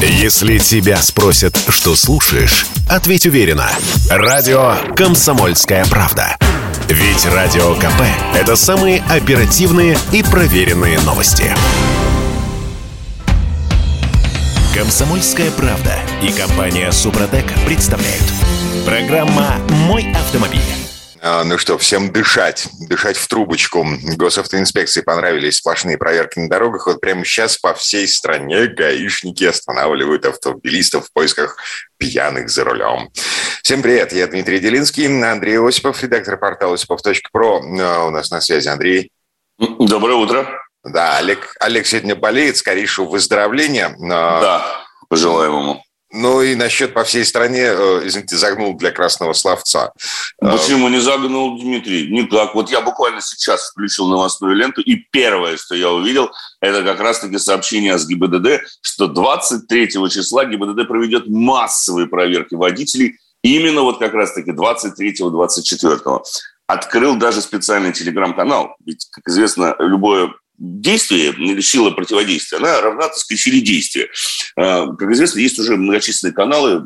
Если тебя спросят, что слушаешь, ответь уверенно. Радио «Комсомольская правда». Ведь Радио КП – это самые оперативные и проверенные новости. «Комсомольская правда» и компания «Супротек» представляют. Программа «Мой автомобиль». А, ну что, всем дышать, дышать в трубочку. Госавтоинспекции понравились сплошные проверки на дорогах. Вот прямо сейчас по всей стране гаишники останавливают автомобилистов в поисках пьяных за рулем. Всем привет, я Дмитрий Делинский, Андрей Осипов, редактор портала осипов.про. А, у нас на связи Андрей. Доброе утро. Да, Олег, Олег сегодня болеет, скорейшего выздоровления. Да, пожелаем ему. Ну и насчет по всей стране, э, извините, загнул для красного словца. Э, Почему не загнул, Дмитрий? Никак. Вот я буквально сейчас включил новостную ленту, и первое, что я увидел, это как раз-таки сообщение с ГИБДД, что 23 числа ГИБДД проведет массовые проверки водителей именно вот как раз-таки 23-24. Открыл даже специальный телеграм-канал. Ведь, как известно, любое действие или сила противодействия, она равна, так сказать, силе действия. А, как известно, есть уже многочисленные каналы,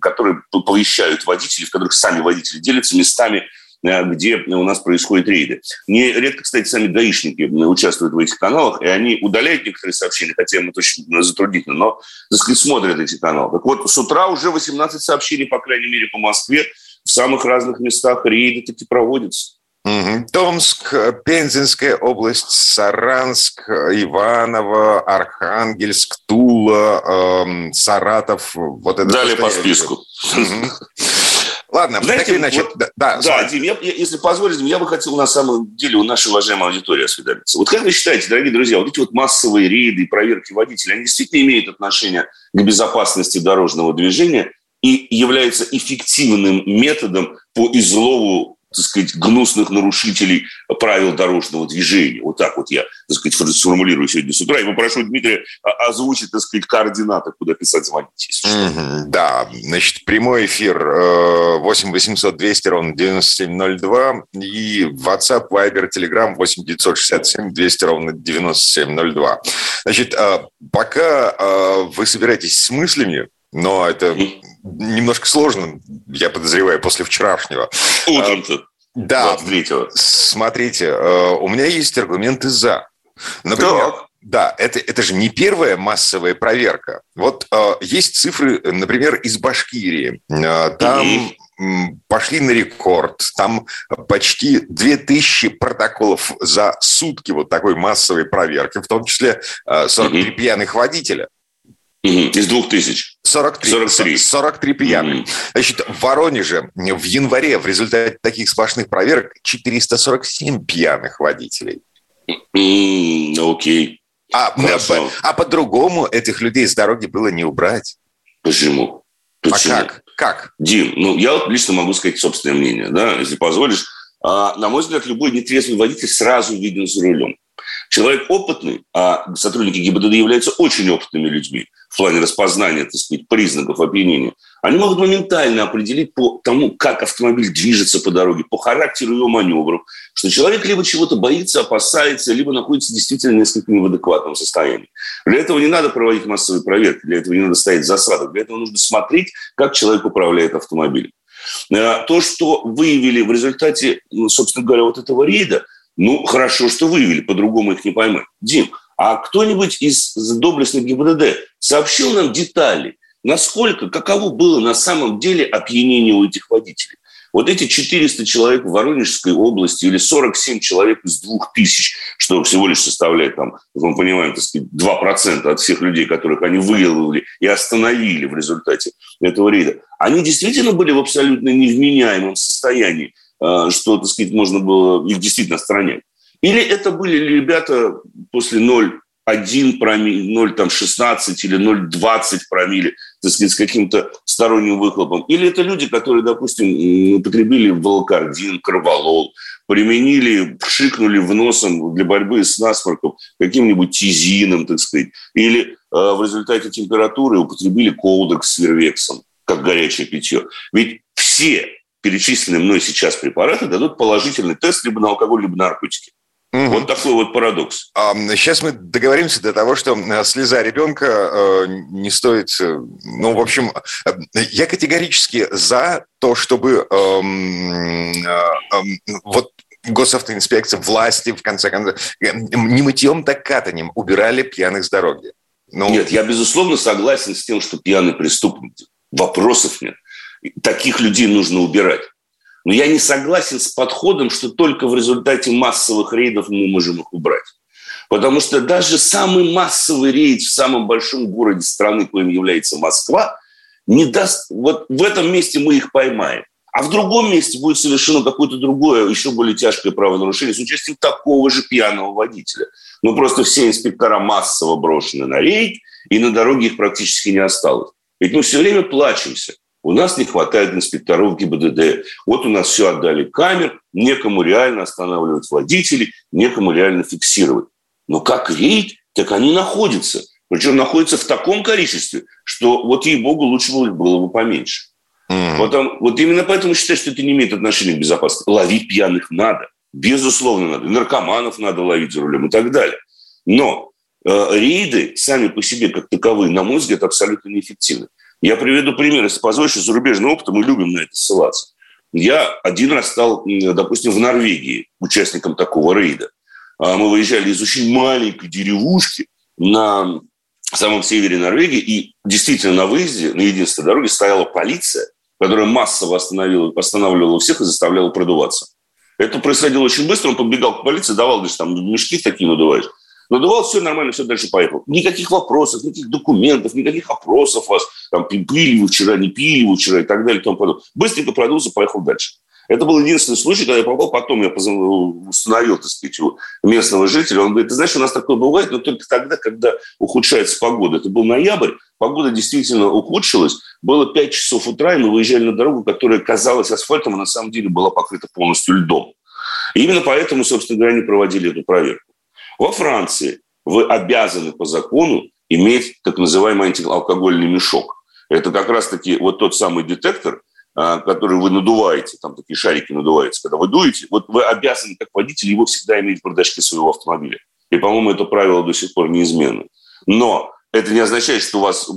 которые повещают водителей, в которых сами водители делятся местами, а, где у нас происходят рейды. Нередко, кстати, сами гаишники участвуют в этих каналах, и они удаляют некоторые сообщения, хотя им это очень затруднительно, но, так сказать, смотрят эти каналы. Так вот, с утра уже 18 сообщений, по крайней мере, по Москве, в самых разных местах рейды таки проводятся. Угу. Томск, Пензенская область, Саранск, Иваново, Архангельск, Тула, эм, Саратов. Вот это Далее по списку. Угу. Ладно, Знаете, так иначе... Вот, да, да, Дим, я, если позволите, я бы хотел на самом деле у нашей уважаемой аудитории осведомиться. Вот как вы считаете, дорогие друзья, вот эти вот массовые рейды и проверки водителей, они действительно имеют отношение к безопасности дорожного движения и являются эффективным методом по излову так сказать, гнусных нарушителей правил дорожного движения. Вот так вот я, так сказать, сформулирую сегодня с утра. И попрошу Дмитрия озвучить, так сказать, координаты, куда писать, звонить. Mm-hmm, да, значит, прямой эфир 8 800 200 ровно 9702 и WhatsApp, Viber, Telegram 8 967 200 ровно 9702. Значит, э, пока э, вы собираетесь с мыслями, но это немножко сложно, я подозреваю, после вчерашнего. Утром-то. Да, смотрите, э, у меня есть аргументы «за». Например, так. Да, это, это же не первая массовая проверка. Вот э, есть цифры, например, из Башкирии. Э, там mm-hmm. пошли на рекорд. Там почти 2000 протоколов за сутки вот такой массовой проверки, в том числе э, 43 mm-hmm. пьяных водителя. Из двух тысяч. 43. 43. 43 пьяных. Mm. Значит, в Воронеже в январе в результате таких сплошных проверок 447 пьяных водителей. Mm, окей. А, а, а по-другому этих людей с дороги было не убрать. Почему? Почему? А как? Как? Дим, ну, я вот лично могу сказать собственное мнение, да, если позволишь. А, на мой взгляд, любой нетрезвый водитель сразу виден за рулем. Человек опытный, а сотрудники ГИБДД являются очень опытными людьми в плане распознания, так сказать, признаков опьянения, они могут моментально определить по тому, как автомобиль движется по дороге, по характеру его маневров, что человек либо чего-то боится, опасается, либо находится действительно несколько не в адекватном состоянии. Для этого не надо проводить массовые проверки, для этого не надо ставить засады, для этого нужно смотреть, как человек управляет автомобилем. Э, то, что выявили в результате, ну, собственно говоря, вот этого рейда, ну, хорошо, что выявили, по-другому их не поймать. Дим, а кто-нибудь из доблестных ГИБДД сообщил нам детали, насколько, каково было на самом деле опьянение у этих водителей? Вот эти 400 человек в Воронежской области или 47 человек из 2000, что всего лишь составляет, там, мы понимаем, так сказать, 2% от всех людей, которых они выловили и остановили в результате этого рейда, они действительно были в абсолютно невменяемом состоянии, что, так сказать, можно было их действительно отстранять. Или это были ребята после 0,1 промилле, 0,16 или 0,20 промилле, так сказать, с каким-то сторонним выхлопом. Или это люди, которые, допустим, употребили волокардин, карвалол, применили, шикнули в носом для борьбы с насморком каким-нибудь тизином, так сказать. Или э, в результате температуры употребили колдекс с вервексом, как горячее питье. Ведь все перечисленные мной сейчас препараты дадут положительный тест либо на алкоголь, либо на наркотики. Угу. Вот такой вот парадокс. Сейчас мы договоримся до того, что э, слеза ребенка э, не стоит... Э, ну, в общем, я категорически за то, чтобы эм, вот госавтоинспекция, власти, в конце концов, не мытьем, так катанием убирали пьяных с дороги. Ну... Нет, я, безусловно, согласен с тем, что пьяный преступник. Вопросов нет. Таких людей нужно убирать. Но я не согласен с подходом, что только в результате массовых рейдов мы можем их убрать. Потому что даже самый массовый рейд в самом большом городе страны, коим является Москва, не даст... Вот в этом месте мы их поймаем. А в другом месте будет совершено какое-то другое, еще более тяжкое правонарушение с участием такого же пьяного водителя. Ну, просто все инспектора массово брошены на рейд, и на дороге их практически не осталось. Ведь мы все время плачемся. У нас не хватает инспекторов ГИБДД. Вот у нас все отдали камер, некому реально останавливать водителей, некому реально фиксировать. Но как рейд, так они находятся. Причем находятся в таком количестве, что вот ей-богу лучше было, было бы поменьше. Mm. Потом, вот именно поэтому считаю, что это не имеет отношения к безопасности. Ловить пьяных надо. Безусловно, надо. Наркоманов надо ловить за рулем и так далее. Но э, рейды сами по себе, как таковые, на мой взгляд, абсолютно неэффективны. Я приведу пример, если позволишь, зарубежный опыт, мы любим на это ссылаться. Я один раз стал, допустим, в Норвегии участником такого рейда. А мы выезжали из очень маленькой деревушки на самом севере Норвегии, и действительно на выезде, на единственной дороге стояла полиция, которая массово остановила, останавливала всех и заставляла продуваться. Это происходило очень быстро, он подбегал к полиции, давал, лишь там мешки такие надуваешь. Надувал, все нормально, все дальше поехал. Никаких вопросов, никаких документов, никаких опросов вас. Там, пили вы вчера, не пили вы вчера и так далее. И тому подобное. Быстренько продулся, поехал дальше. Это был единственный случай, когда я попал, потом я установил, так сказать, у местного жителя. Он говорит, ты знаешь, у нас такое бывает, но только тогда, когда ухудшается погода. Это был ноябрь, погода действительно ухудшилась. Было 5 часов утра, и мы выезжали на дорогу, которая казалась асфальтом, а на самом деле была покрыта полностью льдом. И именно поэтому, собственно говоря, они проводили эту проверку. Во Франции вы обязаны по закону иметь так называемый антиалкогольный мешок. Это как раз-таки вот тот самый детектор, а, который вы надуваете, там такие шарики надуваются, когда вы дуете, вот вы обязаны, как водитель, его всегда иметь в бардачке своего автомобиля. И, по-моему, это правило до сих пор неизменно. Но это не означает, что вас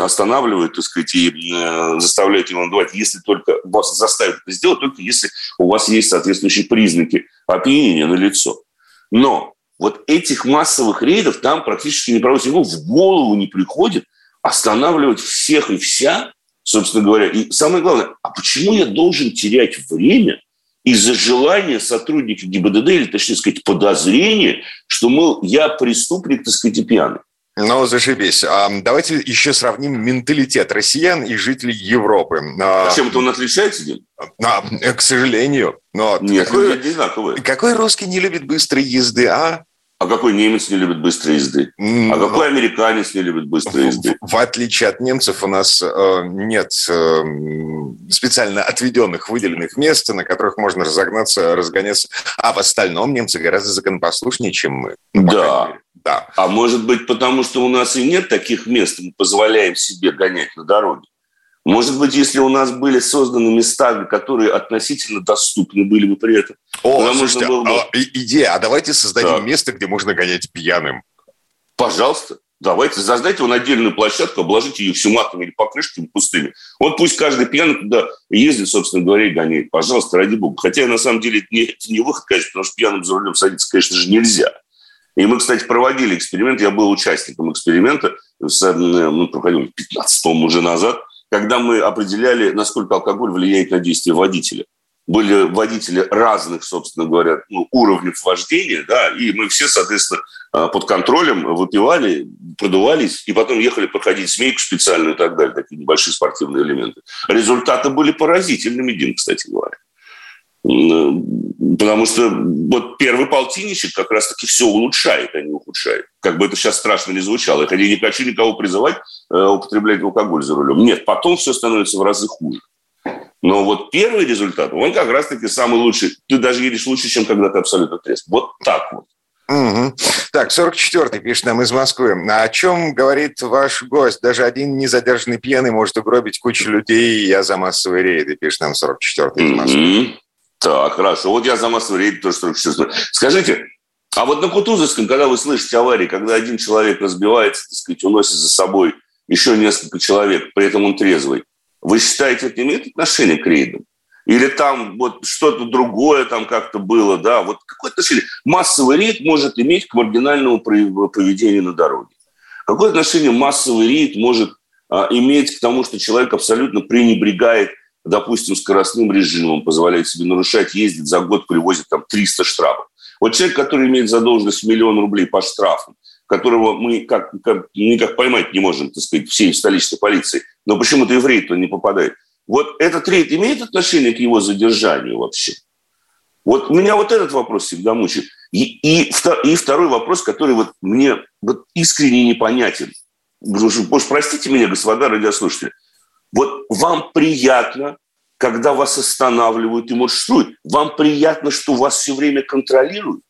останавливают, так сказать, и э, заставляют его надувать, если только вас заставят это сделать, только если у вас есть соответствующие признаки опьянения на лицо. Но вот этих массовых рейдов там практически не проводится. Ему в голову не приходит останавливать всех и вся, собственно говоря. И самое главное, а почему я должен терять время из-за желания сотрудника ГИБДД, или, точнее сказать, подозрения, что, мол, я преступник, так сказать, и пьяный? Ну, зашибись. Давайте еще сравним менталитет россиян и жителей Европы. А чем это он отличается, Дим? А, к сожалению. Но Нет, какой, одинаковые. Какой русский не любит быстрой езды, а? А какой немец не любит быстрой езды? А какой американец не любит быстрой езды? В, в отличие от немцев у нас э, нет э, специально отведенных, выделенных мест, на которых можно разогнаться, разгоняться. А в остальном немцы гораздо законопослушнее, чем мы. Ну, да. Да. А может быть, потому что у нас и нет таких мест, мы позволяем себе гонять на дороге? Может быть, если у нас были созданы места, которые относительно доступны были бы при этом. О, слушайте, было бы... а, идея, а давайте создадим да. место, где можно гонять пьяным. Пожалуйста. Давайте создайте вон отдельную площадку, обложите ее все матом или покрышками пустыми. Вот пусть каждый пьяный туда ездит, собственно говоря, и гоняет. Пожалуйста, ради бога. Хотя, на самом деле, это не, это не выход, конечно, потому что пьяным за рулем садиться, конечно же, нельзя. И мы, кстати, проводили эксперимент. Я был участником эксперимента. Мы проводили 15, по-моему, уже назад – когда мы определяли, насколько алкоголь влияет на действие водителя. Были водители разных, собственно говоря, ну, уровней вождения, да, и мы все, соответственно, а, под контролем выпивали, продувались, и потом ехали проходить змейку специальную и так далее, такие небольшие спортивные элементы. Результаты были поразительными, Дим, кстати говоря. Потому что вот первый полтинничек как раз-таки все улучшает, а не ухудшает. Как бы это сейчас страшно не звучало. Я не хочу никого призывать э, употреблять алкоголь за рулем. Нет, потом все становится в разы хуже. Но вот первый результат, он как раз-таки самый лучший. Ты даже едешь лучше, чем когда ты абсолютно трезв. Вот так вот. Угу. Так, 44-й пишет нам из Москвы. А о чем говорит ваш гость? Даже один незадержанный пьяный может угробить кучу людей. Я за массовые рейды, пишет нам 44-й из Москвы. Так, хорошо. Вот я за массовый рейд тоже что Скажите, А вот на Кутузовском, когда вы слышите аварии, когда один человек разбивается, так сказать, уносит за собой еще несколько человек, при этом он трезвый, вы считаете, это имеет отношение к рейдам? Или там вот что-то другое там как-то было, да? Вот какое отношение массовый рейд может иметь к маргинальному поведению на дороге? Какое отношение массовый рейд может а, иметь к тому, что человек абсолютно пренебрегает, допустим, скоростным режимом, позволяет себе нарушать, ездит за год, привозит там 300 штрафов? Вот человек, который имеет задолженность миллион рублей по штрафам, которого мы как, как, никак поймать не можем, так сказать, всей столичной полиции, но почему-то в рейд он не попадает. Вот этот рейд имеет отношение к его задержанию вообще? Вот меня вот этот вопрос всегда мучает. И, и, и второй вопрос, который вот мне вот искренне непонятен. Уж простите меня, господа радиослушатели. Вот вам приятно, когда вас останавливают и маршруют? Вам приятно, что вас все время контролируют?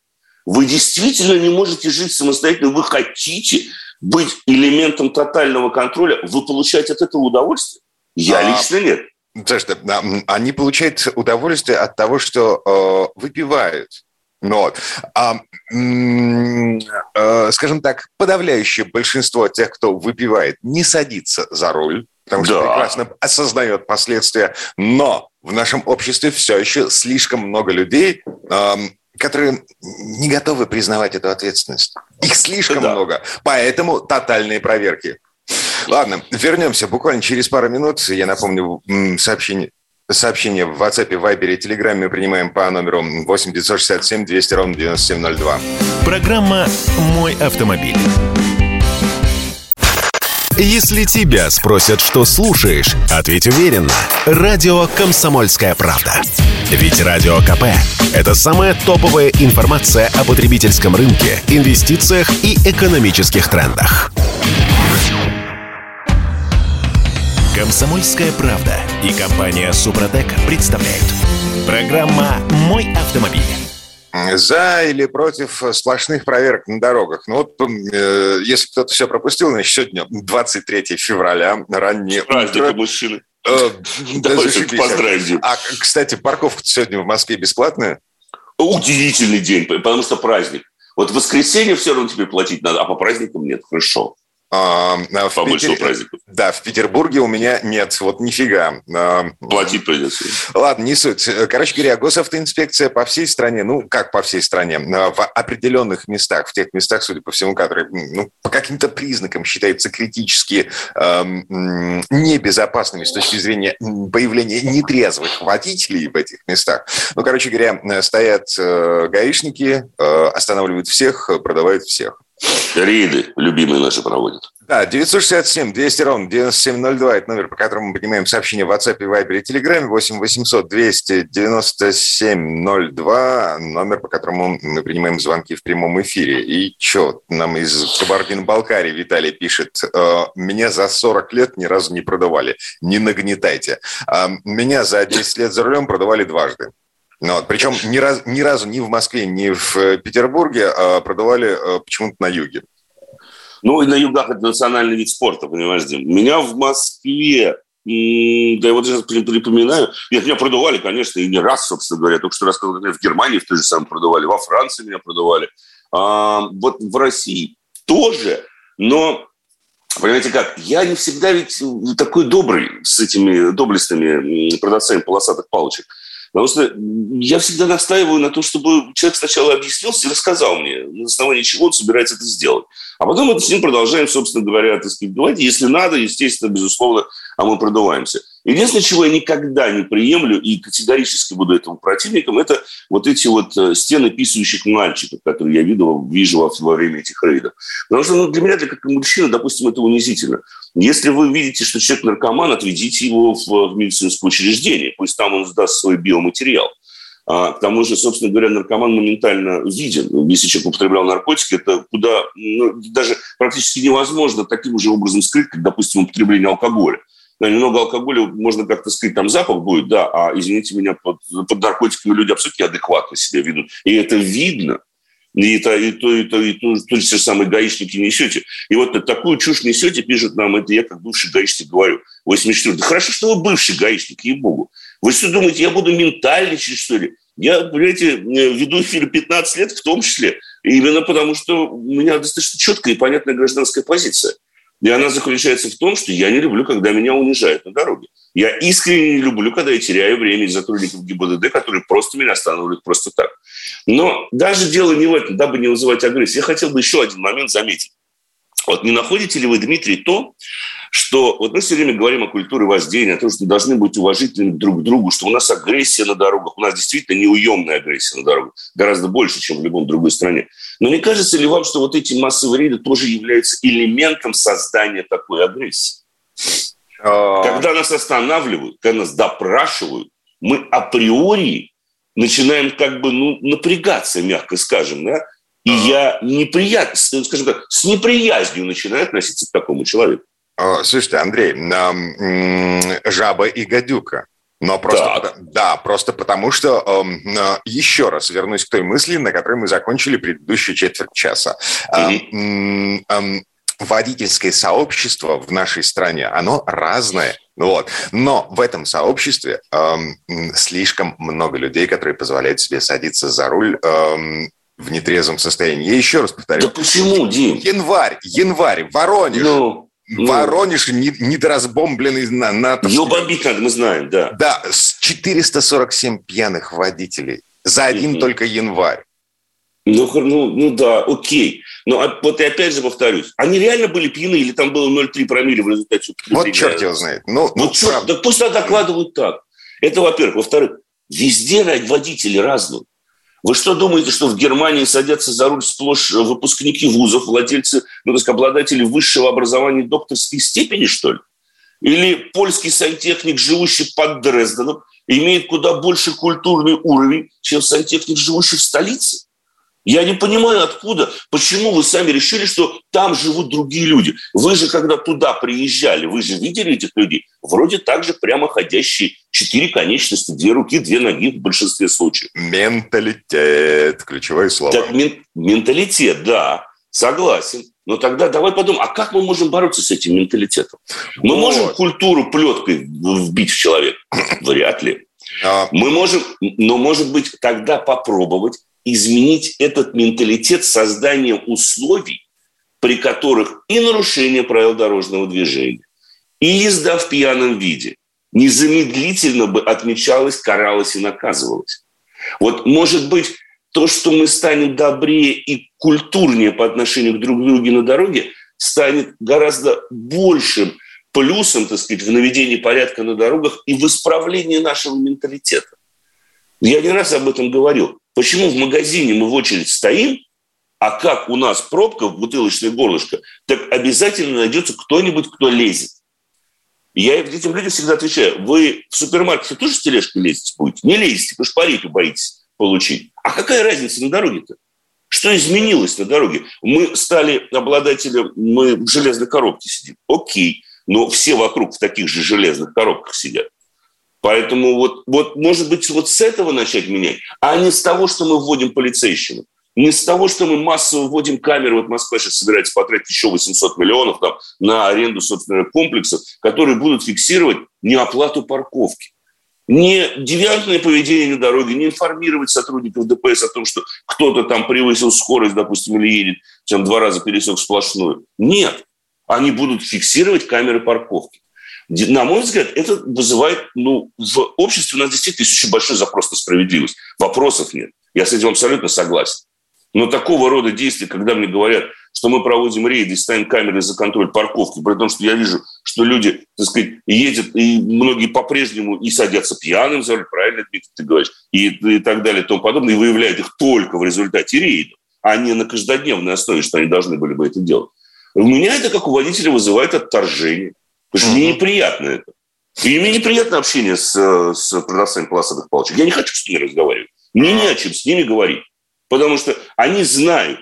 Вы действительно не можете жить самостоятельно, вы хотите быть элементом тотального контроля, вы получаете от этого удовольствие? Я а, лично нет. Слушайте, они получают удовольствие от того, что э, выпивают. Но, а, э, скажем так, подавляющее большинство тех, кто выпивает, не садится за руль, потому что да. прекрасно осознает последствия. Но в нашем обществе все еще слишком много людей, э, которые не готовы признавать эту ответственность. Их слишком да. много. Поэтому тотальные проверки. Ладно, вернемся буквально через пару минут. Я напомню, сообщение, сообщение в WhatsApp, Viber и Telegram мы принимаем по номеру 8 967 200 ровно 9702. Программа «Мой автомобиль». Если тебя спросят, что слушаешь, ответь уверенно. Радио «Комсомольская правда». Ведь Радио КП – это самая топовая информация о потребительском рынке, инвестициях и экономических трендах. Комсомольская правда и компания Супротек представляют. Программа «Мой автомобиль». За или против сплошных проверок на дорогах? Ну вот, э, если кто-то все пропустил, значит, сегодня 23 февраля, раннее Праздник утро. мужчины. Э, Поздравьте. А, кстати, парковка сегодня в Москве бесплатная? Удивительный день, потому что праздник. Вот в воскресенье все равно тебе платить надо, а по праздникам нет. Хорошо. А, а в Питере, праздника. Да, в Петербурге у меня нет, вот нифига. А, Платить придется. Ладно, не суть. Короче говоря, госавтоинспекция по всей стране, ну, как по всей стране, в определенных местах, в тех местах, судя по всему, которые ну, по каким-то признакам считаются критически э, небезопасными с точки зрения появления нетрезвых водителей в этих местах. Ну, короче говоря, стоят э, гаишники, э, останавливают всех, продавают всех. Рейды любимые наши проводят. Да, 967 200 ровно 9702 – это номер, по которому мы принимаем сообщения в WhatsApp, Viber и Telegram. 8 800 297 02 – номер, по которому мы принимаем звонки в прямом эфире. И что, нам из Кабардино-Балкарии Виталий пишет, «Э, меня за 40 лет ни разу не продавали, не нагнетайте. А меня за 10 лет за рулем продавали дважды. Ну, вот, причем ни, раз, ни разу ни в Москве, ни в э, Петербурге а продавали а, почему-то на юге. Ну, и на югах это национальный вид спорта, понимаешь, Дим. Меня в Москве, да я вот сейчас припоминаю, нет, меня продавали, конечно, и не раз, собственно говоря, только что рассказал, в Германии в той же самой продавали, во Франции меня продавали, а, вот в России тоже, но Понимаете как? Я не всегда ведь такой добрый с этими доблестными продавцами полосатых палочек. Потому что я всегда настаиваю на том, чтобы человек сначала объяснился и рассказал мне, на основании чего он собирается это сделать. А потом мы с ним продолжаем, собственно говоря, так сказать, давайте, если надо, естественно, безусловно, а мы продуваемся. Единственное, чего я никогда не приемлю и категорически буду этому противником, это вот эти вот э, стены писающих мальчиков, которые я видел, вижу во, время этих рейдов. Потому что ну, для меня, для как мужчина, допустим, это унизительно. Если вы видите, что человек наркоман, отведите его в, в медицинское учреждение, пусть там он сдаст свой биоматериал. А, к тому же, собственно говоря, наркоман моментально виден. Если человек употреблял наркотики, это куда ну, даже практически невозможно таким же образом скрыть, как, допустим, употребление алкоголя немного алкоголя, можно как-то сказать, там запах будет, да, а, извините меня, под, под наркотиками люди абсолютно адекватно себя ведут. И это видно. И, это, и то, и то, и то, то же самые гаишники несете. И вот такую чушь несете, пишут нам, это я как бывший гаишник говорю, 84 Да хорошо, что вы бывший гаишник, ей-богу. Вы что думаете, я буду ментальничать, что ли? Я, понимаете, веду эфир 15 лет в том числе, именно потому что у меня достаточно четкая и понятная гражданская позиция. И она заключается в том, что я не люблю, когда меня унижают на дороге. Я искренне не люблю, когда я теряю время из сотрудников ГИБДД, которые просто меня останавливают просто так. Но даже дело не в этом, дабы не вызывать агрессию. Я хотел бы еще один момент заметить. Вот не находите ли вы, Дмитрий, то, что вот мы все время говорим о культуре воздействия, о том, что должны быть уважительны друг к другу, что у нас агрессия на дорогах, у нас действительно неуемная агрессия на дорогах, гораздо больше, чем в любом другой стране. Но не кажется ли вам, что вот эти массовые рейды тоже являются элементом создания такой агрессии? А. Когда нас останавливают, когда нас допрашивают, мы априори начинаем как бы ну, напрягаться, мягко скажем, да? И я неприятно, скажем так, с неприязнью начинаю относиться к такому человеку. А, слушайте, Андрей, жаба и гадюка. Но просто, да, просто потому что э, еще раз вернусь к той мысли, на которой мы закончили предыдущую четверть часа. Mm-hmm. Э, э, водительское сообщество в нашей стране, оно разное. Вот. Но в этом сообществе э, слишком много людей, которые позволяют себе садиться за руль э, в нетрезвом состоянии. Я еще раз повторю. Да почему, Дим? Январь, январь, Воронеж. Ну, ну. Воронеж недоразбомбленный на НАТО. Его бомбить надо, мы знаем, да. Да, 447 пьяных водителей за один mm-hmm. только январь. Ну, ну, ну да, окей. Но а вот и опять же повторюсь, они реально были пьяны или там было 0,3 промилле в результате Вот черт его знает. Ну, ну, ну черт, да пусть докладывают так. Это во-первых. Во-вторых, везде водители разные. Вы что думаете, что в Германии садятся за руль сплошь выпускники вузов, владельцы, ну, так обладатели высшего образования докторской степени, что ли? Или польский сантехник, живущий под Дрезденом, имеет куда больше культурный уровень, чем сантехник, живущий в столице? Я не понимаю, откуда, почему вы сами решили, что там живут другие люди. Вы же, когда туда приезжали, вы же видели этих людей? Вроде так же прямо ходящие четыре конечности, две руки, две ноги в большинстве случаев. Менталитет, ключевое слово. Так, мен- менталитет, да, согласен. Но тогда давай подумаем, а как мы можем бороться с этим менталитетом? Мы вот. можем культуру плеткой вбить в человека? Вряд ли. А... Мы можем, но, может быть, тогда попробовать изменить этот менталитет созданием условий, при которых и нарушение правил дорожного движения, и езда в пьяном виде незамедлительно бы отмечалась, каралась и наказывалась. Вот, может быть, то, что мы станем добрее и культурнее по отношению к друг другу на дороге, станет гораздо большим плюсом, так сказать, в наведении порядка на дорогах и в исправлении нашего менталитета. Я не раз об этом говорил. Почему в магазине мы в очередь стоим, а как у нас пробка в бутылочное горлышко, так обязательно найдется кто-нибудь, кто лезет. Я этим людям всегда отвечаю, вы в супермаркете тоже с тележкой лезете будете? Не лезете, потому что парики боитесь получить. А какая разница на дороге-то? Что изменилось на дороге? Мы стали обладателем, мы в железной коробке сидим. Окей, но все вокруг в таких же железных коробках сидят. Поэтому вот, вот, может быть, вот с этого начать менять, а не с того, что мы вводим полицейщину. Не с того, что мы массово вводим камеры. Вот Москва сейчас собирается потратить еще 800 миллионов там, на аренду собственных комплексов, которые будут фиксировать неоплату парковки. Не девиантное поведение на дороге, не информировать сотрудников ДПС о том, что кто-то там превысил скорость, допустим, или едет, чем два раза пересек сплошную. Нет. Они будут фиксировать камеры парковки. На мой взгляд, это вызывает, ну, в обществе у нас действительно есть очень большой запрос на справедливость. Вопросов нет. Я с этим абсолютно согласен. Но такого рода действия, когда мне говорят, что мы проводим рейды ставим камеры за контроль парковки, при том, что я вижу, что люди, так сказать, ездят, и многие по-прежнему и садятся пьяным за руль, правильно, Дмитрий, ты говоришь, и, и так далее, и тому подобное, и выявляют их только в результате рейда, а не на каждодневной основе, что они должны были бы это делать. У меня это, как у водителя, вызывает отторжение. Потому что мне неприятно это. И мне неприятно общение с, с продавцами полосатых палочек. Я не хочу с ними разговаривать. Мне не о чем с ними говорить. Потому что они знают,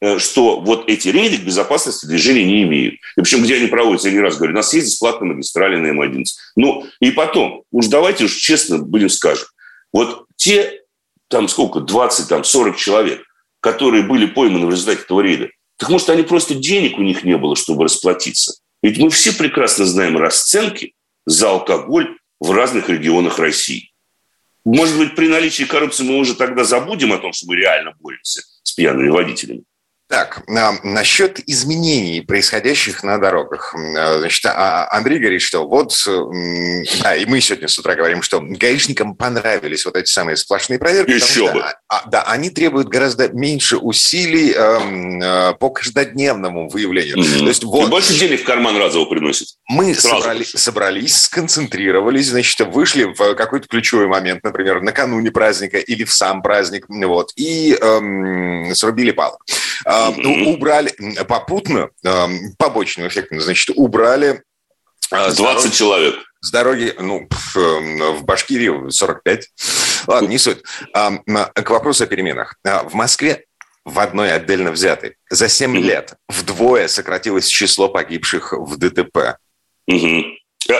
э, что вот эти рейды к безопасности движения не имеют. И причем, где они проводятся, я не раз говорю, у нас есть бесплатные магистрали на М11. Ну, и потом, уж давайте уж честно будем скажем, вот те, там сколько, 20, там 40 человек, которые были пойманы в результате этого рейда, так может, они просто денег у них не было, чтобы расплатиться. Ведь мы все прекрасно знаем расценки за алкоголь в разных регионах России. Может быть, при наличии коррупции мы уже тогда забудем о том, что мы реально боремся с пьяными водителями. Так, насчет изменений, происходящих на дорогах. А, значит, а, Андрей говорит, что вот, да, и мы сегодня с утра говорим, что гаишникам понравились вот эти самые сплошные проверки. Еще бы. А, да, они требуют гораздо меньше усилий э, по каждодневному выявлению. Mm-hmm. То есть, вот, и больше денег в карман разово приносит. Мы собрали, собрались, сконцентрировались, значит, вышли в какой-то ключевой момент, например, накануне праздника или в сам праздник, вот, и эм, срубили палок. Mm-hmm. Убрали попутно, побочным эффектом, значит, убрали 20 а, человек. С дороги, ну, в Башкирии 45. Ладно, не суть. К вопросу о переменах. А, в Москве в одной отдельно взятой за 7 mm-hmm. лет вдвое сократилось число погибших в ДТП. Mm-hmm.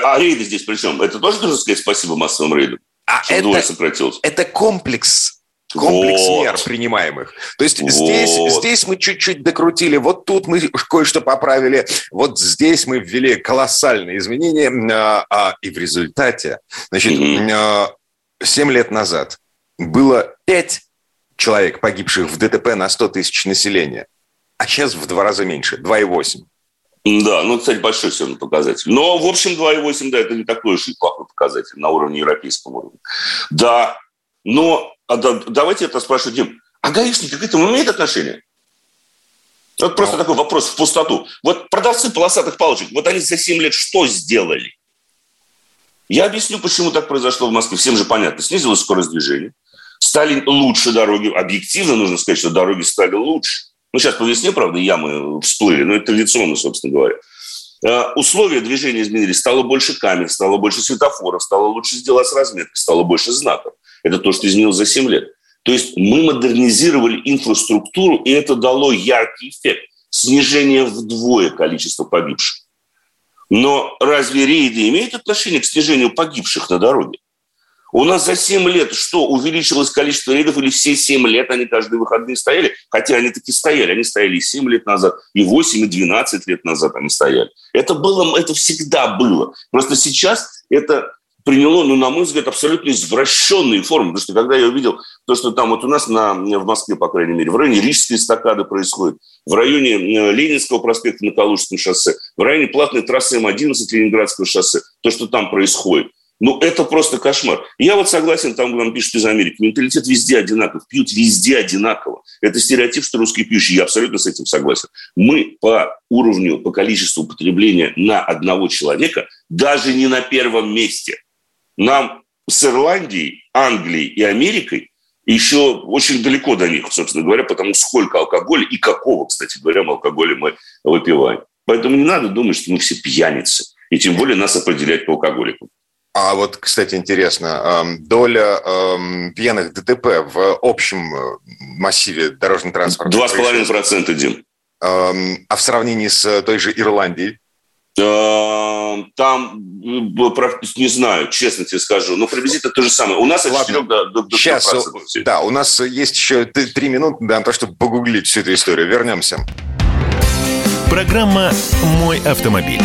А рейды здесь при чем? Это тоже нужно сказать спасибо массовым рейдам? А это, сократилось. это комплекс комплекс вот. мер принимаемых. То есть вот. здесь, здесь мы чуть-чуть докрутили, вот тут мы кое-что поправили, вот здесь мы ввели колоссальные изменения, а, а, и в результате, значит, mm-hmm. 7 лет назад было 5 человек, погибших в ДТП на 100 тысяч населения, а сейчас в два раза меньше, 2,8. Да, ну, кстати, большой все равно показатель. Но, в общем, 2,8, да, это не такой уж и плохой показатель на уровне европейского уровня. Да, но а да, давайте это спрошу, Дим, а гаишники к этому имеют отношение? Вот просто ну. такой вопрос в пустоту. Вот продавцы полосатых палочек, вот они за 7 лет что сделали? Я объясню, почему так произошло в Москве. Всем же понятно. Снизилась скорость движения, стали лучше дороги. Объективно нужно сказать, что дороги стали лучше. Ну, сейчас по весне, правда, ямы всплыли, но это традиционно, собственно говоря. Э, условия движения изменились. Стало больше камер, стало больше светофоров, стало лучше сделать с разметкой, стало больше знаков. Это то, что изменилось за 7 лет. То есть мы модернизировали инфраструктуру, и это дало яркий эффект. Снижение вдвое количества погибших. Но разве рейды имеют отношение к снижению погибших на дороге? У нас за 7 лет что, увеличилось количество рейдов или все 7 лет они каждые выходные стояли? Хотя они таки стояли. Они стояли и 7 лет назад, и 8, и 12 лет назад они стояли. Это было, это всегда было. Просто сейчас это приняло, ну, на мой взгляд, абсолютно извращенные формы. Потому что когда я увидел то, что там вот у нас на, в Москве, по крайней мере, в районе Рижской эстакады происходит, в районе э, Ленинского проспекта на Калужском шоссе, в районе платной трассы М11 Ленинградского шоссе, то, что там происходит, ну, это просто кошмар. Я вот согласен, там нам пишут из Америки, менталитет везде одинаков, пьют везде одинаково. Это стереотип, что русские пьющие. Я абсолютно с этим согласен. Мы по уровню, по количеству употребления на одного человека даже не на первом месте – нам с Ирландией, Англией и Америкой еще очень далеко до них, собственно говоря, потому сколько алкоголя и какого, кстати говоря, алкоголя мы выпиваем. Поэтому не надо думать, что мы все пьяницы. И тем более нас определять по алкоголику. А вот, кстати, интересно, доля пьяных ДТП в общем э, массиве дорожного транспорта? 2,5%, Дим. А в сравнении с той же Ирландией? Э, там, не знаю, честно тебе скажу, но приблизительно то же самое. У нас Ладно. от 4 до, до, до Сейчас, да, у нас есть еще три минуты на то, чтобы погуглить всю эту историю. Вернемся. Программа «Мой автомобиль».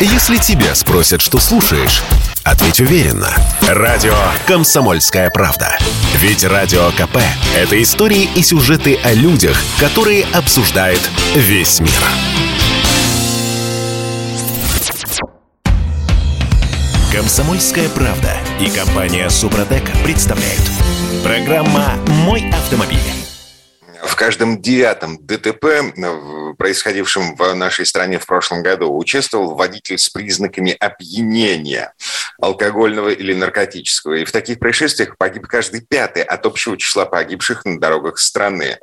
Если тебя спросят, что слушаешь, ответь уверенно. Радио «Комсомольская правда». Ведь Радио КП – это истории и сюжеты о людях, которые обсуждает весь мир. «Комсомольская правда» и компания «Супротек» представляют. Программа «Мой автомобиль». В каждом девятом ДТП, происходившем в нашей стране в прошлом году, участвовал водитель с признаками опьянения алкогольного или наркотического. И в таких происшествиях погиб каждый пятый от общего числа погибших на дорогах страны.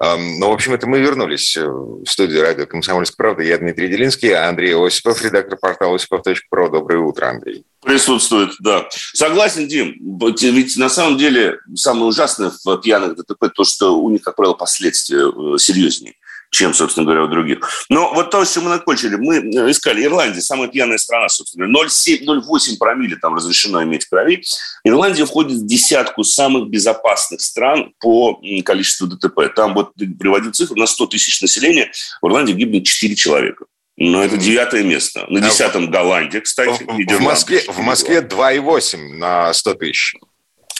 Ну, в общем, это мы вернулись э, в студию радио «Комсомольская правда». Я Дмитрий Делинский, а Андрей Осипов, редактор портала осипов.про. Доброе утро, Андрей. Присутствует, да. Согласен, Дим. Ведь на самом деле самое ужасное в пьяных ДТП то, что у них, как правило, последствия э, серьезнее чем, собственно говоря, у других. Но вот то, чем мы закончили, мы э, искали Ирландия, самая пьяная страна, собственно говоря, 0,8 промилле там разрешено иметь в крови. Ирландия входит в десятку самых безопасных стран по количеству ДТП. Там вот приводил цифру, на 100 тысяч населения в Ирландии гибнет 4 человека. Но это девятое место. На десятом Голландия, кстати. В, в Москве, в Москве 2,8 на 100 тысяч.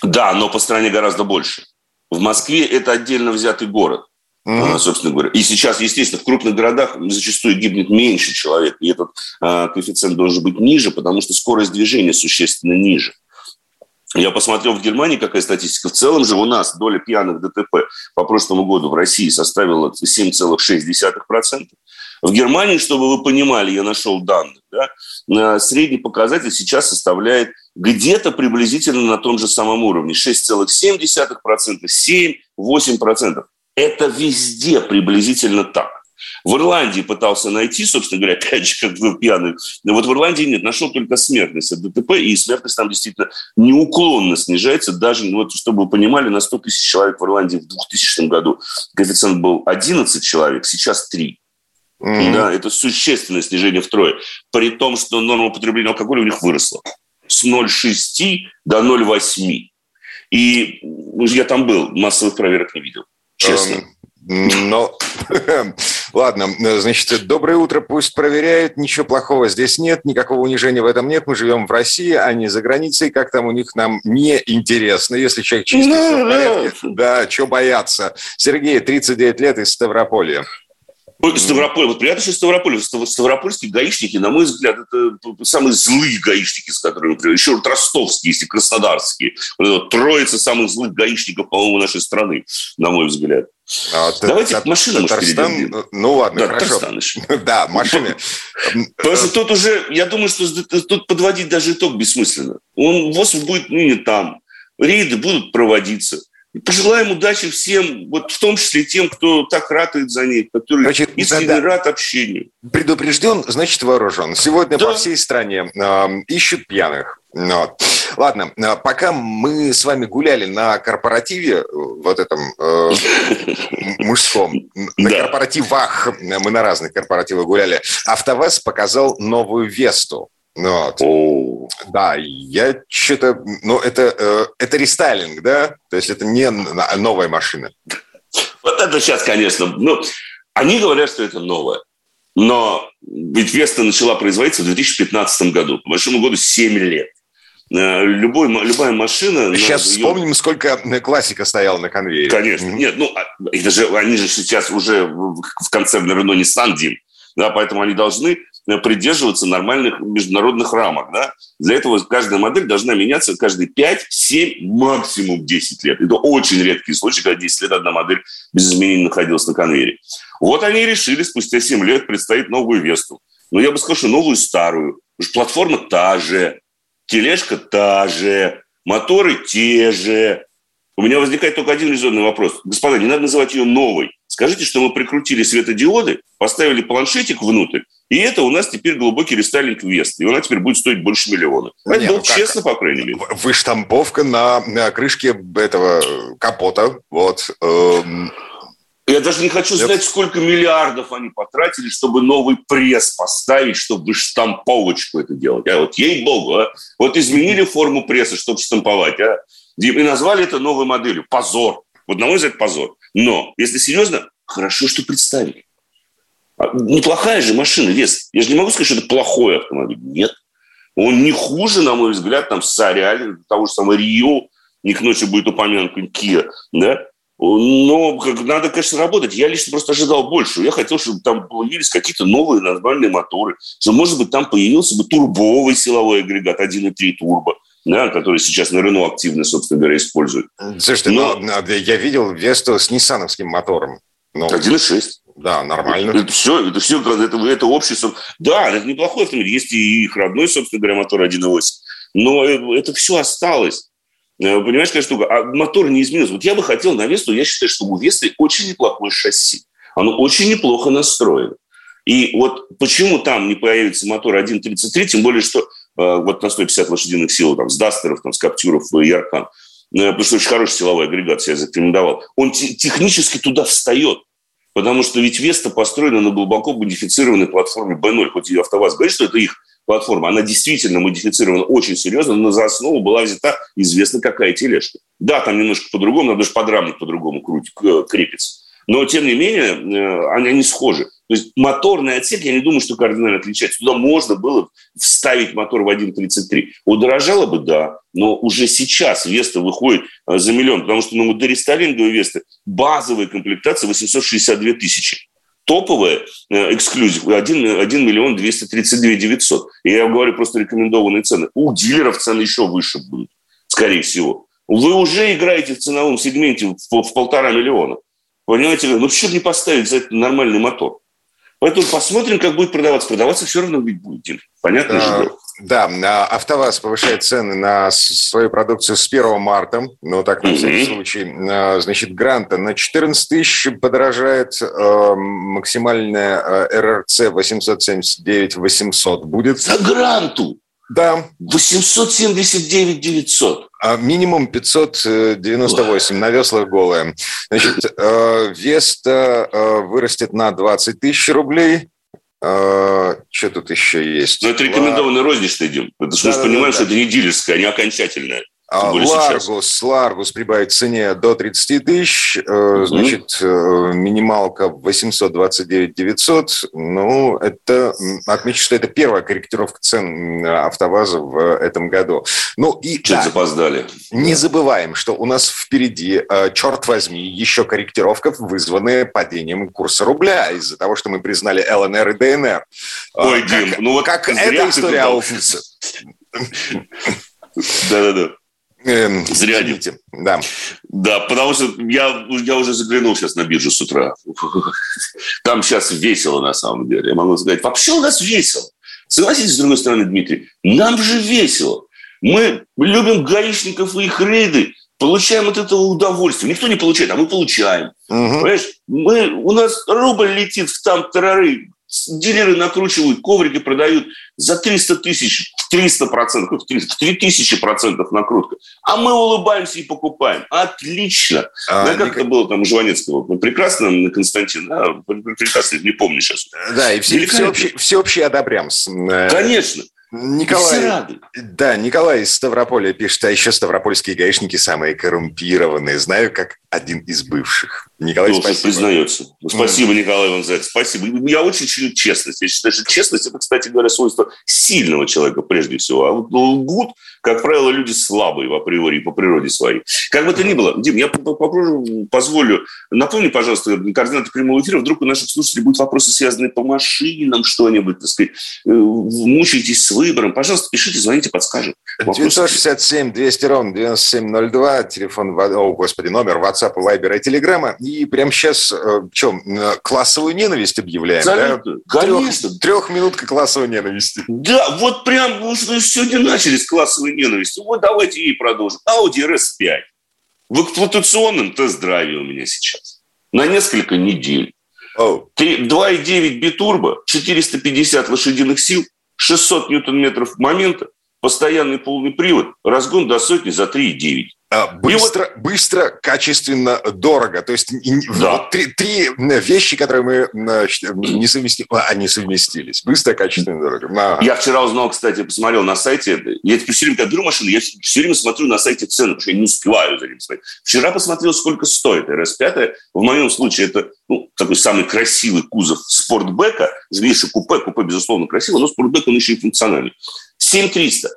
Да, но по стране гораздо больше. В Москве это отдельно взятый город. Mm-hmm. собственно говоря. И сейчас, естественно, в крупных городах зачастую гибнет меньше человек, и этот э, коэффициент должен быть ниже, потому что скорость движения существенно ниже. Я посмотрел в Германии, какая статистика. В целом же у нас доля пьяных ДТП по прошлому году в России составила 7,6%. В Германии, чтобы вы понимали, я нашел данные, да, средний показатель сейчас составляет где-то приблизительно на том же самом уровне. 6,7%, 7, 8%. Это везде приблизительно так. В Ирландии пытался найти, собственно говоря, опять же, как вы пьяный. Но вот в Ирландии нет, нашел только смертность от ДТП, и смертность там действительно неуклонно снижается. Даже, ну, вот, чтобы вы понимали, на 100 тысяч человек в Ирландии в 2000 году коэффициент был 11 человек, сейчас 3. Mm-hmm. Да, это существенное снижение втрое. При том, что норма потребления алкоголя у них выросла с 0,6 до 0,8. И я там был, массовых проверок не видел. Честно. Um, но, ладно, значит, доброе утро, пусть проверяют, ничего плохого здесь нет, никакого унижения в этом нет, мы живем в России, а не за границей, как там у них нам не интересно, если человек чистый, все в порядке, да, что бояться. Сергей, 39 лет из Ставрополья. Ставрополь, вот приятно, что Ставрополь, ставропольские гаишники, на мой взгляд, это самые злые гаишники, с которыми, например, еще вот ростовские, если краснодарские. Вот троица самых злых гаишников, по-моему, нашей страны, на мой взгляд. А, Давайте к машинам Татарстан, ну, ну ладно, да, хорошо. Да, машины. Потому что тут уже, я думаю, что тут подводить даже итог бессмысленно. Он, ВОЗ будет ныне там, рейды будут проводиться. И пожелаем удачи всем, вот в том числе тем, кто так ратует за них, который значит, искренне да, рад общению. Предупрежден, значит вооружен. Сегодня да. по всей стране э, ищут пьяных. Вот. Ладно, а, пока мы с вами гуляли на корпоративе, вот этом э, мужском, на да. корпоративах, мы на разных корпоративах гуляли, АвтоВАЗ показал новую Весту. Вот. О. Да, я что-то... Ну, это, э, это рестайлинг, да? То есть это не новая машина. Вот это сейчас, конечно... Ну, они говорят, что это новое. Но ведь Веста начала производиться в 2015 году. По большому году 7 лет. Э, любой, любая машина... Сейчас ее... вспомним, сколько классика стояла на конвейере. Конечно. Mm-hmm. Нет, ну, а, это же, они же сейчас уже в концерне Renault Nissan, Дим. Да, поэтому они должны Э, придерживаться нормальных международных рамок. Да? Для этого каждая модель должна меняться каждые 5, 7, максимум 10 лет. Это очень редкий случай, когда 10 лет одна модель без изменений находилась на конвейере. Вот они и решили спустя 7 лет представить новую Весту. Но я бы сказал, что новую старую. Потому что платформа та же, тележка та же, моторы те же. У меня возникает только один резонный вопрос. Господа, не надо называть ее новой. Скажите, что мы прикрутили светодиоды, поставили планшетик внутрь, и это у нас теперь глубокий рестайлинг Вест. И она теперь будет стоить больше миллиона. Это Нет, было ну честно, по крайней мере. Выштамповка на, на крышке этого капота. Вот. Эм. Я даже не хочу знать, сколько миллиардов они потратили, чтобы новый пресс поставить, чтобы штамповочку это делать. А вот ей-богу, а? вот изменили форму пресса, чтобы штамповать, а? И назвали это новой моделью. Позор. Вот, на мой взгляд, позор. Но, если серьезно, хорошо, что представили. А, неплохая же машина, вес. Я же не могу сказать, что это плохой автомобиль. Нет. Он не хуже, на мой взгляд, там, Саря, того же самого Рио, не к ночи будет упомянут Kia, да? Но как, надо, конечно, работать. Я лично просто ожидал больше. Я хотел, чтобы там появились какие-то новые нормальные моторы. Что, может быть, там появился бы турбовый силовой агрегат 1.3 турбо да, который сейчас на Рено активно, собственно говоря, используют. Слушайте, но, но я видел Весту с ниссановским мотором. Но... 1.6. Да, нормально. Это все, это все, это, это общество. Да, это неплохой автомобиль. Есть и их родной, собственно говоря, мотор 1.8. Но это все осталось. Э, понимаешь, какая штука? А мотор не изменился. Вот я бы хотел на Весту, я считаю, что у Весты очень неплохое шасси. Оно очень неплохо настроено. И вот почему там не появится мотор 1.33, тем более, что э, вот на 150 лошадиных сил там, с Дастеров, там, с Каптюров и Яркан, э, потому что очень хороший силовой агрегат себя зарекомендовал, он технически туда встает. Потому что ведь Веста построена на глубоко модифицированной платформе B0. Хоть и АвтоВАЗ говорит, что это их платформа, она действительно модифицирована очень серьезно, но за основу была взята известно какая тележка. Да, там немножко по-другому, надо же подрамник по-другому крепится. Но, тем не менее, э, они, они схожи. То есть моторный отсек, я не думаю, что кардинально отличается. Туда можно было вставить мотор в 1.33. Удорожало бы, да, но уже сейчас Веста выходит э, за миллион, потому что ну, до рестайлинговой Весты базовая комплектация 862 тысячи. Топовая э, эксклюзив 1, 1 миллион 232 900. И я говорю просто рекомендованные цены. У дилеров цены еще выше будут, скорее всего. Вы уже играете в ценовом сегменте в, в полтора миллиона. Понимаете, ну почему не поставить за это нормальный мотор? Поэтому посмотрим, как будет продаваться. Продаваться все равно ведь будет. Понятно же? Да, а, АвтоВАЗ повышает цены на свою продукцию с 1 марта. Ну, так, на всякий случай. А, значит, гранта на 14 тысяч подорожает. А, максимальная РРЦ 879 800 будет. За гранту? Да. 879 900. А минимум 598 на Веста голая. Значит, э, Веста э, вырастет на 20 тысяч рублей. Э, что тут еще есть? Ну, это рекомендованный розничный, Дим. Это да, мы же да, понимаем, да, что это не дилерская, не окончательная. А Ларгус, Ларгус прибавит в цене до 30 тысяч, угу. значит, э, минималка 829 900. Ну, это, отмечу, что это первая корректировка цен АвтоВАЗа в этом году. Ну и Чуть да, запоздали. Не забываем, что у нас впереди, э, черт возьми, еще корректировка, вызванная падением курса рубля из-за того, что мы признали ЛНР и ДНР. Ой, как, Дим, ну вот как эта история аукнется. Да-да-да. Эм, Зря извините. Да. Да, потому что я, я уже заглянул сейчас на биржу с утра. Там сейчас весело, на самом деле. Я могу сказать, вообще у нас весело. Согласитесь, с другой стороны, Дмитрий, нам же весело. Мы любим гаишников и их рейды, получаем от этого удовольствие. Никто не получает, а мы получаем. Угу. Понимаешь, мы, у нас рубль летит в там тарары, дилеры накручивают, коврики продают за 300 тысяч, в 300 процентов, в 3 тысячи процентов накрутка. А мы улыбаемся и покупаем. Отлично. А, да, как Ник... это было там у Жванецкого? Ну, прекрасно, Константин, да, прекрасно, не помню сейчас. Да, и все, всеобщий, всеобщий одобрям. Э, Конечно. Николай, да, Николай из Ставрополя пишет, а еще ставропольские гаишники самые коррумпированные. Знаю, как один из бывших. Николай, ну, спасибо. признается. Ну, спасибо, mm. Николай, это. Спасибо. Я очень ценю честность. Я считаю, что честность – это, кстати говоря, свойство сильного человека прежде всего. А вот лгут, как правило, люди слабые в априори, по природе своей. Как бы то ни было, Дим, я попробую, позволю. Напомни, пожалуйста, координаты прямого эфира. Вдруг у наших слушателей будут вопросы, связанные по машинам, что-нибудь, так сказать. Э, мучаетесь с выбором. Пожалуйста, пишите, звоните, подскажем. 967 200 ровно 9702, телефон, о, господи, номер WhatsApp, Viber и Telegram. И прямо сейчас, э, что, классовую ненависть объявляем? Абсолютно. Да? Конечно. Трех, трехминутка классовой ненависти. Да, вот прям мы сегодня начали с классовой ненависти. Вот давайте и продолжим. Audi RS5. В эксплуатационном тест-драйве у меня сейчас. На несколько недель. Oh. 2,9 битурбо, 450 лошадиных сил, 600 ньютон-метров момента, постоянный полный привод, разгон до сотни за 3,9. А, быстро, вот... быстро, качественно, дорого. То есть да. вот три, три вещи, которые мы не совместили, а, они совместились. Быстро, качественно, дорого. Ага. Я вчера узнал, кстати, посмотрел на сайте. Я теперь все время, когда беру машину, я все время смотрю на сайте цены, потому что я не успеваю за ним смотреть. Вчера посмотрел, сколько стоит RS5. В моем случае это ну, такой самый красивый кузов спортбека. Видишь, купе, купе, безусловно, красиво, но спортбек, он еще и функциональный. 7300.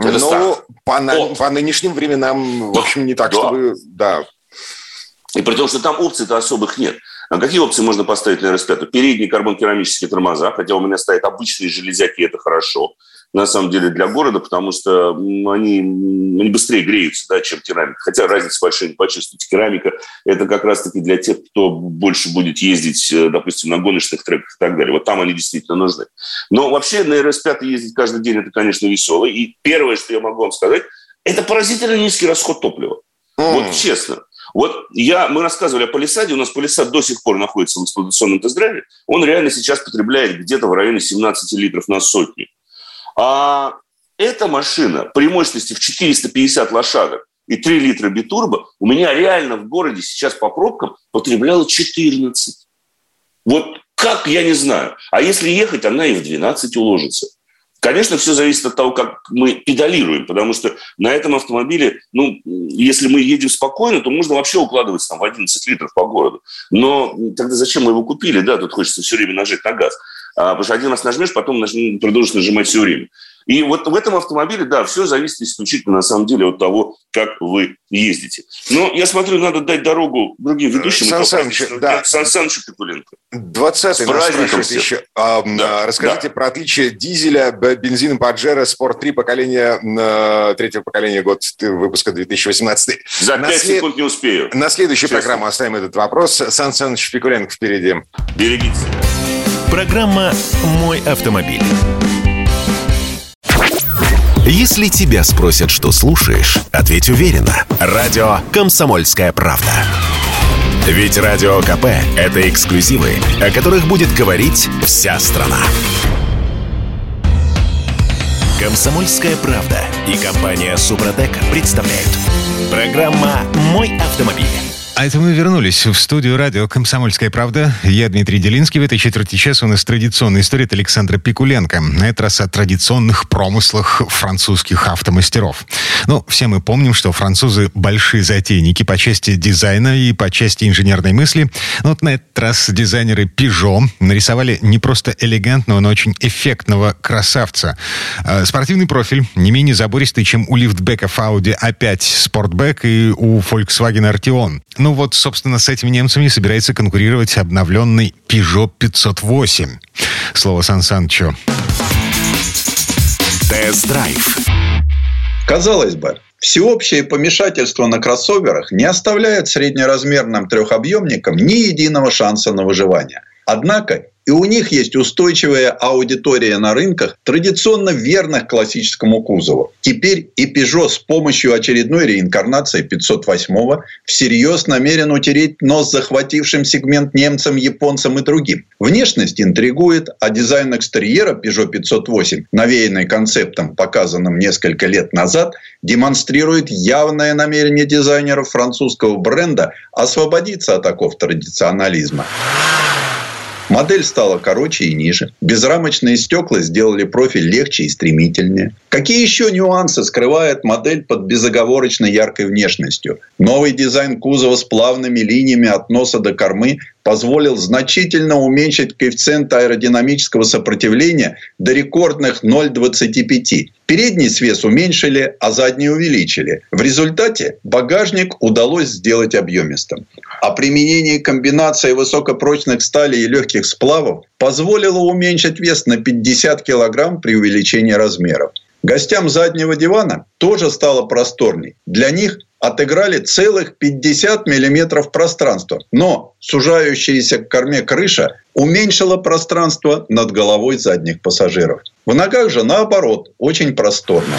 Это ну, по, на, по нынешним временам, в общем, не так, да. чтобы... Да. И при том, что там опций-то особых нет. А какие опции можно поставить на RS5? Передние карбон-керамические тормоза, хотя у меня стоят обычные железяки, это хорошо на самом деле для города, потому что они, они быстрее греются, да, чем керамика. Хотя разница большая не почувствуете. Керамика – это как раз-таки для тех, кто больше будет ездить, э, допустим, на гоночных треках и так далее. Вот там они действительно нужны. Но вообще на RS5 ездить каждый день – это, конечно, весело. И первое, что я могу вам сказать, это поразительно низкий расход топлива. Mm. Вот честно. Вот я, мы рассказывали о Полисаде, у нас Полисад до сих пор находится в эксплуатационном тест-драйве, он реально сейчас потребляет где-то в районе 17 литров на сотню. А эта машина при мощности в 450 лошадок и 3 литра битурбо у меня реально в городе сейчас по пробкам потребляла 14. Вот как, я не знаю. А если ехать, она и в 12 уложится. Конечно, все зависит от того, как мы педалируем, потому что на этом автомобиле, ну, если мы едем спокойно, то можно вообще укладываться там в 11 литров по городу. Но тогда зачем мы его купили, да, тут хочется все время нажать на газ. А, потому что один раз нажмешь, потом продолжишь нажимать все время. И вот в этом автомобиле, да, все зависит исключительно, на самом деле, от того, как вы ездите. Но я смотрю, надо дать дорогу другим ведущим. Сан Саныч, да. Сан Саныч Пикуленко. 20-й нас еще. А, да, расскажите да. про отличие дизеля, бензина Паджеро, Спорт 3 поколения, третьего поколения, год выпуска 2018. За 5 след... секунд не успею. На следующую Честно. программу оставим этот вопрос. Сан Саныч Пикуленко впереди. Берегите Программа «Мой автомобиль». Если тебя спросят, что слушаешь, ответь уверенно. Радио «Комсомольская правда». Ведь Радио КП – это эксклюзивы, о которых будет говорить вся страна. «Комсомольская правда» и компания «Супротек» представляют. Программа «Мой автомобиль». А это мы вернулись в студию радио «Комсомольская правда». Я Дмитрий Делинский. В этой четверти часа у нас традиционная история от Александра Пикуленко. На этот раз о традиционных промыслах французских автомастеров. Ну, все мы помним, что французы большие затейники по части дизайна и по части инженерной мысли. Но вот на этот раз дизайнеры Peugeot нарисовали не просто элегантного, но очень эффектного красавца. А, спортивный профиль не менее забористый, чем у лифтбеков Audi A5 Sportback и у Volkswagen Arteon. Ну, вот, собственно, с этими немцами собирается конкурировать обновленный Peugeot 508. Слово Сан Санычу. Тест-драйв. Казалось бы, всеобщее помешательство на кроссоверах не оставляет среднеразмерным трехобъемникам ни единого шанса на выживание. Однако и у них есть устойчивая аудитория на рынках, традиционно верных классическому кузову. Теперь и Peugeot с помощью очередной реинкарнации 508-го всерьез намерен утереть нос захватившим сегмент немцам, японцам и другим. Внешность интригует, а дизайн экстерьера Peugeot 508, навеянный концептом, показанным несколько лет назад, демонстрирует явное намерение дизайнеров французского бренда освободиться от оков традиционализма. Модель стала короче и ниже. Безрамочные стекла сделали профиль легче и стремительнее. Какие еще нюансы скрывает модель под безоговорочно яркой внешностью? Новый дизайн кузова с плавными линиями от носа до кормы позволил значительно уменьшить коэффициент аэродинамического сопротивления до рекордных 0,25. Передний свес уменьшили, а задний увеличили. В результате багажник удалось сделать объемистым. А применение комбинации высокопрочных сталей и легких сплавов позволило уменьшить вес на 50 килограмм при увеличении размеров. Гостям заднего дивана тоже стало просторней. Для них отыграли целых 50 миллиметров пространства. Но сужающаяся к корме крыша уменьшила пространство над головой задних пассажиров. В ногах же наоборот, очень просторно.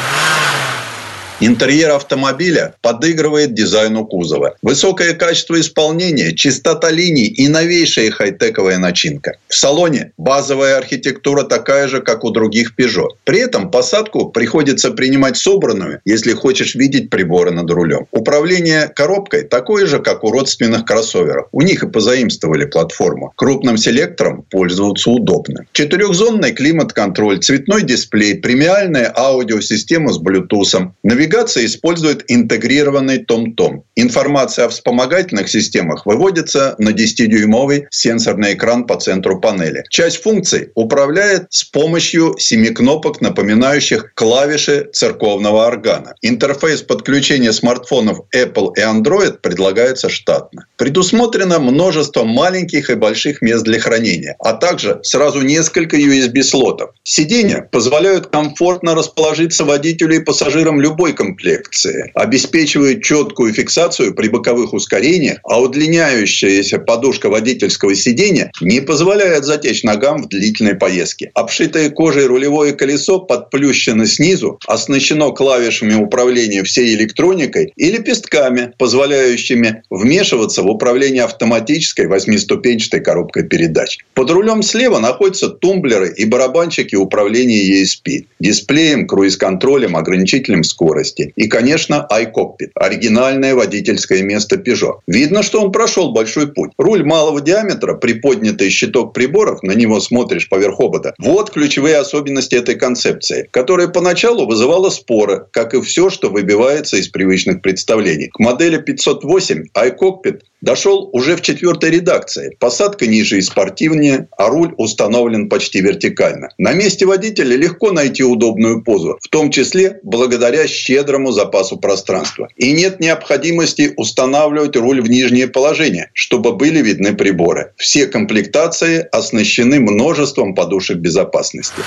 Интерьер автомобиля подыгрывает дизайну кузова. Высокое качество исполнения, чистота линий и новейшая хай-тековая начинка. В салоне базовая архитектура такая же, как у других Peugeot. При этом посадку приходится принимать собранную, если хочешь видеть приборы над рулем. Управление коробкой такое же, как у родственных кроссоверов. У них и позаимствовали платформу. Крупным селектором пользоваться удобно. Четырехзонный климат-контроль, цветной дисплей, премиальная аудиосистема с Bluetooth, навигация навигация использует интегрированный том-том. Информация о вспомогательных системах выводится на 10-дюймовый сенсорный экран по центру панели. Часть функций управляет с помощью семи кнопок, напоминающих клавиши церковного органа. Интерфейс подключения смартфонов Apple и Android предлагается штатно. Предусмотрено множество маленьких и больших мест для хранения, а также сразу несколько USB-слотов. Сиденья позволяют комфортно расположиться водителю и пассажирам любой комплекции, обеспечивают четкую фиксацию при боковых ускорениях, а удлиняющаяся подушка водительского сидения не позволяет затечь ногам в длительной поездке. Обшитое кожей рулевое колесо подплющено снизу, оснащено клавишами управления всей электроникой и лепестками, позволяющими вмешиваться в управление автоматической восьмиступенчатой коробкой передач. Под рулем слева находятся тумблеры и барабанчики управления ESP, дисплеем, круиз-контролем, ограничителем скорости скорости. И, конечно, iCockpit – оригинальное водительское место Peugeot. Видно, что он прошел большой путь. Руль малого диаметра, приподнятый щиток приборов, на него смотришь поверх обода. Вот ключевые особенности этой концепции, которая поначалу вызывала споры, как и все, что выбивается из привычных представлений. К модели 508 iCockpit дошел уже в четвертой редакции. Посадка ниже и спортивнее, а руль установлен почти вертикально. На месте водителя легко найти удобную позу, в том числе благодаря щедрому запасу пространства. И нет необходимости устанавливать руль в нижнее положение, чтобы были видны приборы. Все комплектации оснащены множеством подушек безопасности.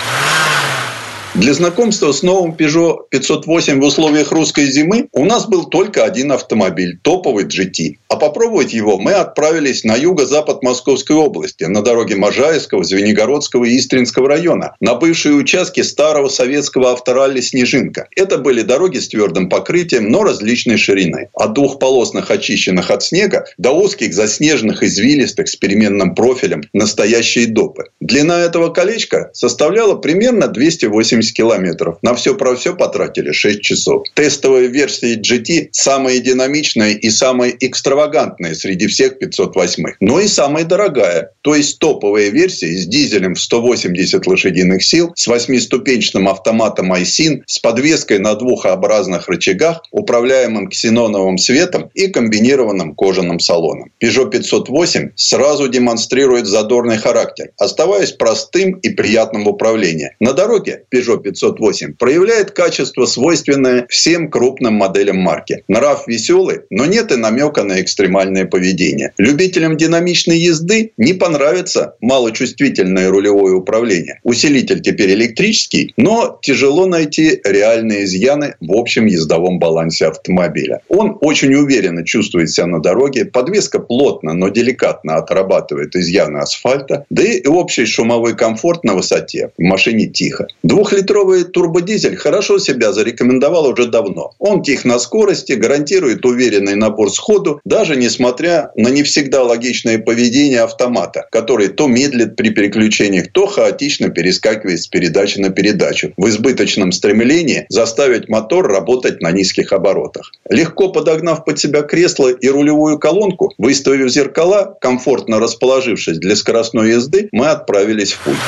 Для знакомства с новым Peugeot 508 в условиях русской зимы у нас был только один автомобиль – топовый GT. А попробовать его мы отправились на юго-запад Московской области, на дороге Можайского, Звенигородского и Истринского района, на бывшие участки старого советского авторалли «Снежинка». Это были дороги с твердым покрытием, но различной ширины. От двухполосных, очищенных от снега, до узких, заснеженных, извилистых, с переменным профилем, настоящие допы. Длина этого колечка составляла примерно 280 70 километров. На все про все потратили 6 часов. Тестовая версия GT самая динамичная и самая экстравагантная среди всех 508. Но и самая дорогая. То есть топовая версия с дизелем в 180 лошадиных сил, с восьмиступенчатым автоматом iSIN, с подвеской на двухообразных рычагах, управляемым ксеноновым светом и комбинированным кожаным салоном. Peugeot 508 сразу демонстрирует задорный характер, оставаясь простым и приятным в управлении. На дороге Peugeot Peugeot 508 проявляет качество, свойственное всем крупным моделям марки. Нрав веселый, но нет и намека на экстремальное поведение. Любителям динамичной езды не понравится малочувствительное рулевое управление. Усилитель теперь электрический, но тяжело найти реальные изъяны в общем ездовом балансе автомобиля. Он очень уверенно чувствует себя на дороге, подвеска плотно, но деликатно отрабатывает изъяны асфальта, да и общий шумовой комфорт на высоте. В машине тихо. Двухлитровый Двухлитровый турбодизель хорошо себя зарекомендовал уже давно. Он тих на скорости, гарантирует уверенный набор сходу, даже несмотря на не всегда логичное поведение автомата, который то медлит при переключениях, то хаотично перескакивает с передачи на передачу, в избыточном стремлении заставить мотор работать на низких оборотах. Легко подогнав под себя кресло и рулевую колонку, выставив зеркала, комфортно расположившись для скоростной езды, мы отправились в путь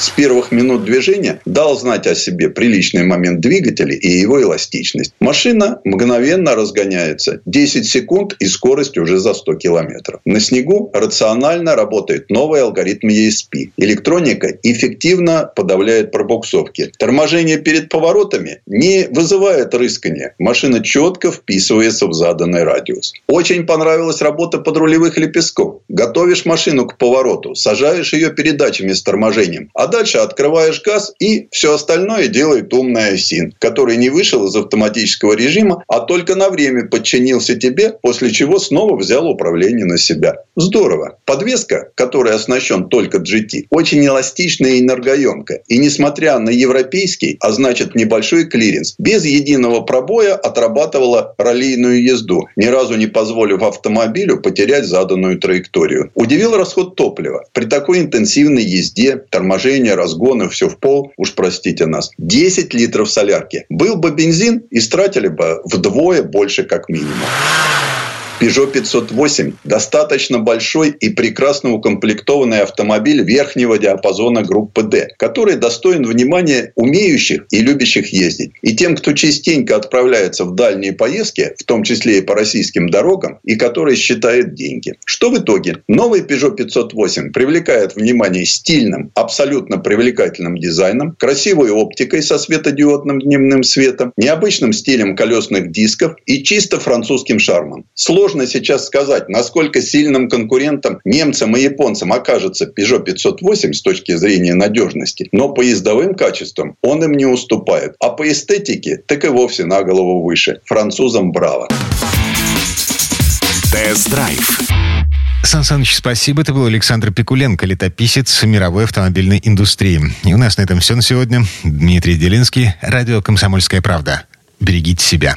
с первых минут движения дал знать о себе приличный момент двигателя и его эластичность. Машина мгновенно разгоняется. 10 секунд и скорость уже за 100 километров. На снегу рационально работает новый алгоритм ESP. Электроника эффективно подавляет пробуксовки. Торможение перед поворотами не вызывает рыскания. Машина четко вписывается в заданный радиус. Очень понравилась работа подрулевых лепестков. Готовишь машину к повороту, сажаешь ее передачами с торможением, а дальше открываешь газ, и все остальное делает умный один, который не вышел из автоматического режима, а только на время подчинился тебе, после чего снова взял управление на себя. Здорово. Подвеска, которой оснащен только GT, очень эластичная и энергоемкая. И несмотря на европейский, а значит небольшой клиренс, без единого пробоя отрабатывала раллийную езду, ни разу не позволив автомобилю потерять заданную траекторию. Удивил расход топлива. При такой интенсивной езде торможение торможение, разгоны, все в пол, уж простите нас. 10 литров солярки. Был бы бензин, истратили бы вдвое больше как минимум. Peugeot 508 – достаточно большой и прекрасно укомплектованный автомобиль верхнего диапазона группы D, который достоин внимания умеющих и любящих ездить. И тем, кто частенько отправляется в дальние поездки, в том числе и по российским дорогам, и который считает деньги. Что в итоге? Новый Peugeot 508 привлекает внимание стильным, абсолютно привлекательным дизайном, красивой оптикой со светодиодным дневным светом, необычным стилем колесных дисков и чисто французским шармом. Сложно сложно сейчас сказать, насколько сильным конкурентом немцам и японцам окажется Peugeot 508 с точки зрения надежности. Но по ездовым качествам он им не уступает. А по эстетике так и вовсе на голову выше. Французам браво. Тест-драйв. Сан Саныч, спасибо. Это был Александр Пикуленко, летописец мировой автомобильной индустрии. И у нас на этом все на сегодня. Дмитрий Делинский, радио «Комсомольская правда». Берегите себя.